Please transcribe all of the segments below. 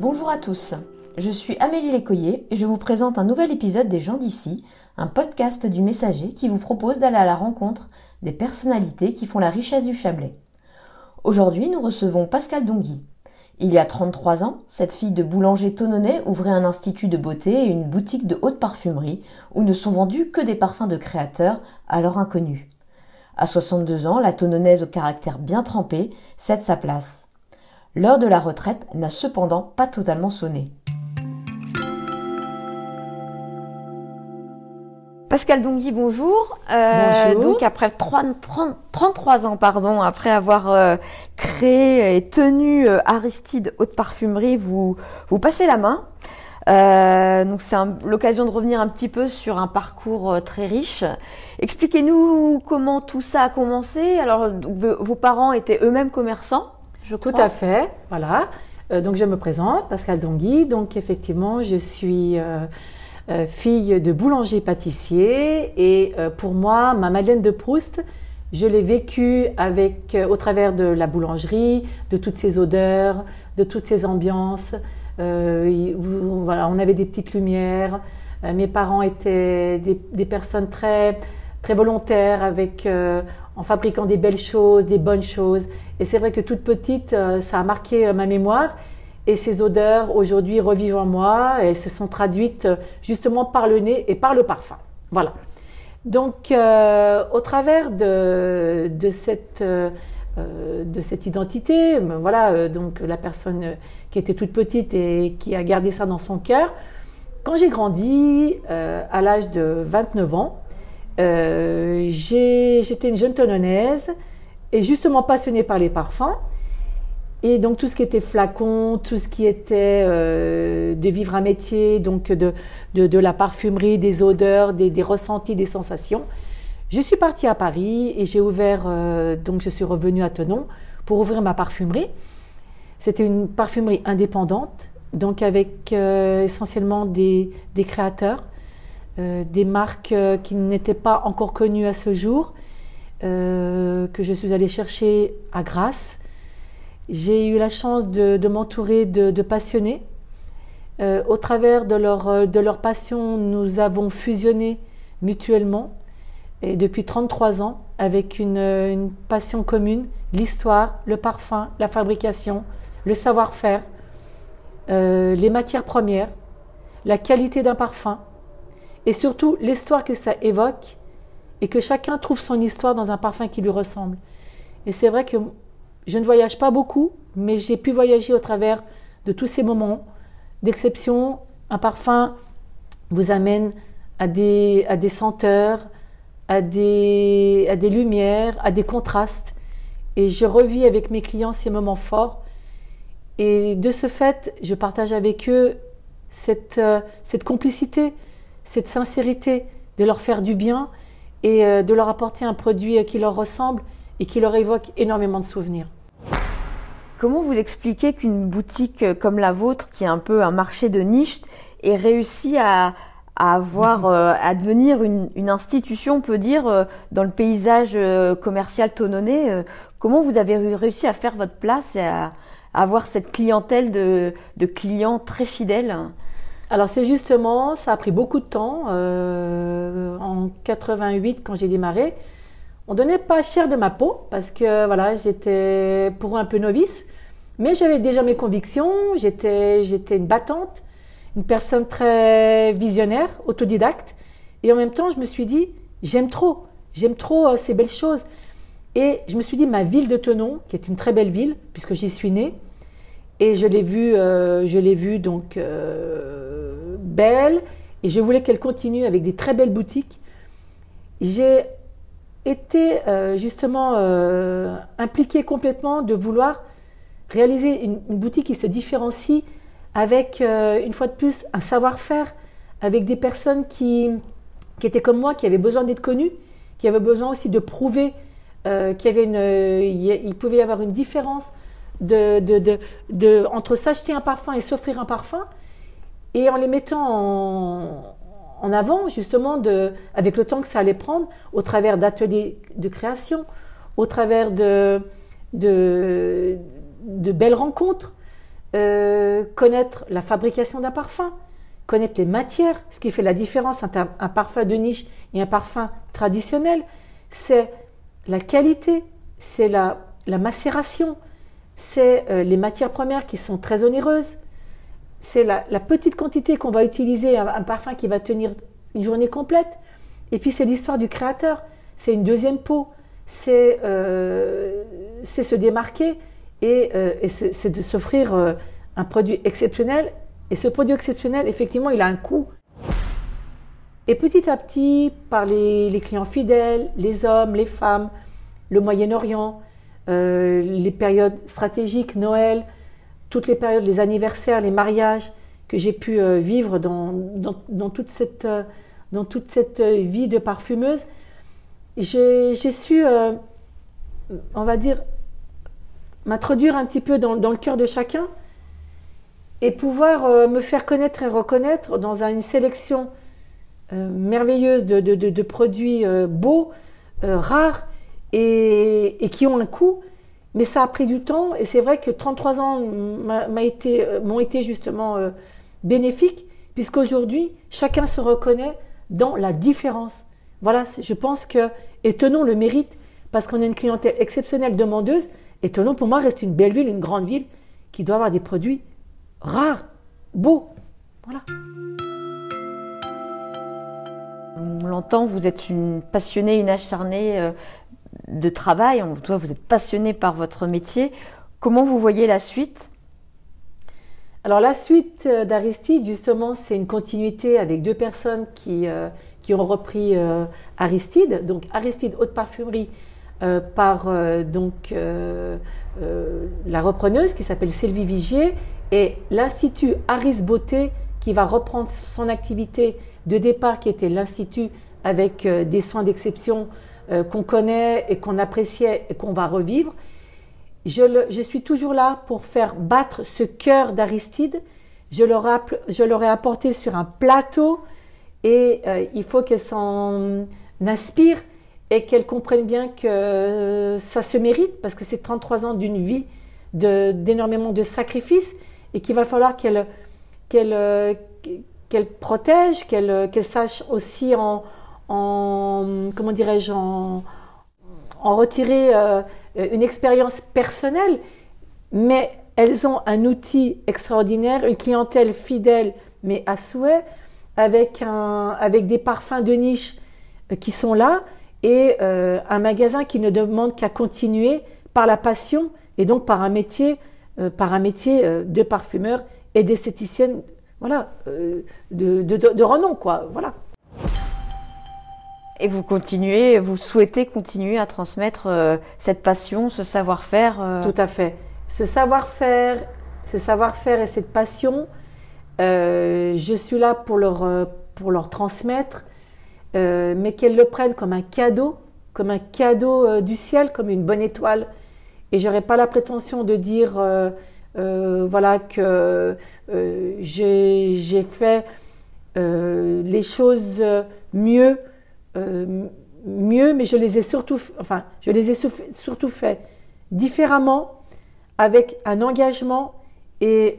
Bonjour à tous, je suis Amélie Lécoyer et je vous présente un nouvel épisode des gens d'ici, un podcast du Messager qui vous propose d'aller à la rencontre des personnalités qui font la richesse du Chablais. Aujourd'hui, nous recevons Pascal Dongui. Il y a 33 ans, cette fille de boulanger tononnais ouvrait un institut de beauté et une boutique de haute parfumerie où ne sont vendus que des parfums de créateurs alors inconnus. À 62 ans, la tononnaise au caractère bien trempé cède sa place. L'heure de la retraite n'a cependant pas totalement sonné. Pascal Dongui, bonjour. Euh, bonjour. Donc après 33 ans, pardon, après avoir euh, créé et tenu euh, Aristide Haute Parfumerie, vous, vous passez la main. Euh, donc c'est l'occasion de revenir un petit peu sur un parcours euh, très riche. Expliquez-nous comment tout ça a commencé. Alors vos parents étaient eux-mêmes commerçants, je crois. Tout à fait, voilà. Euh, donc je me présente, Pascal Dongui. Donc effectivement, je suis fille de boulanger-pâtissier et pour moi, ma Madeleine de Proust, je l'ai vécue avec, au travers de la boulangerie, de toutes ces odeurs, de toutes ces ambiances. Euh, voilà, on avait des petites lumières. Euh, mes parents étaient des, personnes très, très volontaires avec, euh, en fabriquant des belles choses, des bonnes choses. Et c'est vrai que toute petite, ça a marqué ma mémoire. Et ces odeurs, aujourd'hui, revivent en moi et se sont traduites justement par le nez et par le parfum. Voilà. Donc, au travers de, cette euh, de cette identité. Voilà, euh, donc la personne qui était toute petite et qui a gardé ça dans son cœur. Quand j'ai grandi, euh, à l'âge de 29 ans, j'étais une jeune tononnaise et justement passionnée par les parfums. Et donc tout ce qui était flacon, tout ce qui était de vivre un métier, donc de, la parfumerie, des odeurs, des, ressentis, des sensations, je suis partie à Paris et j'ai ouvert, euh, donc je suis revenue à Tenon pour ouvrir ma parfumerie. C'était une parfumerie indépendante, donc avec euh, essentiellement des, créateurs, euh, des marques qui n'étaient pas encore connues à ce jour, que je suis allée chercher à Grasse. J'ai eu la chance de, m'entourer de, passionnés. au travers de leur, passion, nous avons fusionné mutuellement et depuis 33 ans avec une, passion commune, l'histoire, le parfum, la fabrication, le savoir-faire, euh, les matières premières, la qualité d'un parfum et surtout l'histoire que ça évoque et que chacun trouve son histoire dans un parfum qui lui ressemble. Et c'est vrai que je ne voyage pas beaucoup, mais j'ai pu voyager au travers de tous ces moments d'exception. Un parfum vous amène à des, à des senteurs, à des, à des lumières, à des contrastes. Et je revis avec mes clients ces moments forts. Et de ce fait, je partage avec eux cette, euh, cette complicité, cette sincérité de leur faire du bien et euh, de leur apporter un produit qui leur ressemble et qui leur évoque énormément de souvenirs. Comment vous expliquez qu'une boutique comme la vôtre, qui est un peu un marché de niche, ait réussi à, à avoir, euh, à devenir une, institution, on peut dire, euh, dans le paysage euh, commercial tononné. comment vous avez réussi à faire votre place et à, avoir cette clientèle de, clients très fidèles? Alors c'est justement, ça a pris beaucoup de temps. en 88, quand j'ai démarré, on donnait pas cher de ma peau parce que voilà, j'étais pour un peu novice, mais j'avais déjà mes convictions. J'étais, j'étais une battante une personne très visionnaire, autodidacte. Et en même temps, je me suis dit, j'aime trop, j'aime trop euh, ces belles choses. Et je me suis dit, ma ville de Tenon, qui est une très belle ville, puisque j'y suis née, et je l'ai vue, euh, je l'ai vue donc euh, belle, et je voulais qu'elle continue avec des très belles boutiques. J'ai été justement impliquée complètement de vouloir réaliser une boutique qui se différencie avec, euh, une fois de plus, un savoir-faire, avec des personnes qui, qui étaient comme moi, qui avaient besoin d'être connues, qui avaient besoin aussi de prouver euh, qu'il pouvait y avoir une différence de, de, de, entre s'acheter un parfum et s'offrir un parfum, et en les mettant en, en avant, justement, de, avec le temps que ça allait prendre, au travers d'ateliers de création, au travers de, de, de belles rencontres, euh, connaître la fabrication d'un parfum, connaître les matières, ce qui fait la différence entre un, parfum de niche et un parfum traditionnel, c'est la qualité, c'est la, macération, c'est euh, les matières premières qui sont très onéreuses, c'est la, petite quantité qu'on va utiliser, un, parfum qui va tenir une journée complète, et puis c'est l'histoire du créateur, c'est une deuxième peau, c'est euh, se démarquer et, euh, c'est de s'offrir un produit exceptionnel. Et ce produit exceptionnel, effectivement, il a un coût. Et petit à petit, par les, clients fidèles, les hommes, les femmes, le Moyen-Orient, euh, les périodes stratégiques, Noël, toutes les périodes, les anniversaires, les mariages que j'ai pu vivre dans, dans, toute cette, dans toute cette vie de parfumeuse, j'ai su, on va dire, m'introduire un petit peu dans, le cœur de chacun et pouvoir euh, me faire connaître et reconnaître dans une sélection euh, merveilleuse de, produits euh, beaux, rares et, qui ont un coût. Mais ça a pris du temps et c'est vrai que 33 ans m'ont été, été, justement bénéfiques puisqu'aujourd'hui, chacun se reconnaît dans la différence. Voilà, je pense que, et tenons le mérite, parce qu'on a une clientèle exceptionnelle demandeuse, et Toulon, pour moi, reste une belle ville, une grande ville qui doit avoir des produits rares, beaux. Voilà. On l'entend, vous êtes une passionnée, une acharnée euh, de travail. Tout vous êtes passionnée par votre métier. Comment vous voyez la suite? Alors la suite euh, d'Aristide, justement, c'est une continuité avec deux personnes qui, euh, qui ont repris Aristide. Donc Aristide Haute Parfumerie euh, par euh, donc euh, la repreneuse qui s'appelle Sylvie Vigier et l'Institut Aris Beauté qui va reprendre son activité de départ qui était l'Institut avec des soins d'exception qu'on connaît et qu'on appréciait et qu'on va revivre. Je, je, suis toujours là pour faire battre ce cœur d'Aristide. Je l'aurais apporté sur un plateau et il faut qu'elle s'en inspire et qu'elle comprenne bien que ça se mérite parce que c'est 33 ans d'une vie d'énormément de, sacrifices et qu'il va falloir qu'elle qu'elle qu'elle protège, qu'elle sache aussi en, en comment dirais-je en, retirer euh, une expérience personnelle, mais elles ont un outil extraordinaire, une clientèle fidèle mais à souhait, avec un avec des parfums de niche qui sont là et euh, un magasin qui ne demande qu'à continuer par la passion et donc par un métier, euh, par un métier euh, de parfumeur et d'esthéticienne, voilà, de, de, renom, quoi, voilà. Et vous continuez, vous souhaitez continuer à transmettre cette passion, ce savoir-faire Tout à fait. Ce savoir-faire, ce savoir-faire et cette passion, je suis là pour leur, pour leur transmettre euh, mais qu'elles le prennent comme un cadeau, comme un cadeau euh, du ciel, comme une bonne étoile. Et j'aurais pas la prétention de dire, euh, voilà, que j'ai fait les choses mieux, mieux, mais je les ai surtout, enfin, je les ai surtout fait différemment, avec un engagement et,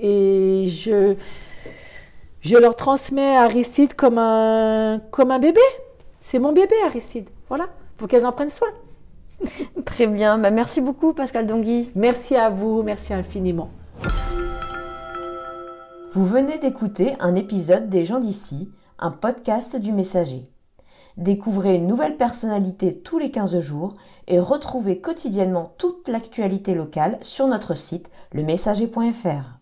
et je je leur transmets Aristide comme un, comme un bébé. C'est mon bébé, Aristide. Voilà, faut qu'elles en prennent soin. Très bien. Bah, merci beaucoup, Pascal Dongui. Merci à vous. Merci infiniment. Vous venez d'écouter un épisode des gens d'ici, un podcast du Messager. Découvrez une nouvelle personnalité tous les 15 jours et retrouvez quotidiennement toute l'actualité locale sur notre site lemessager.fr.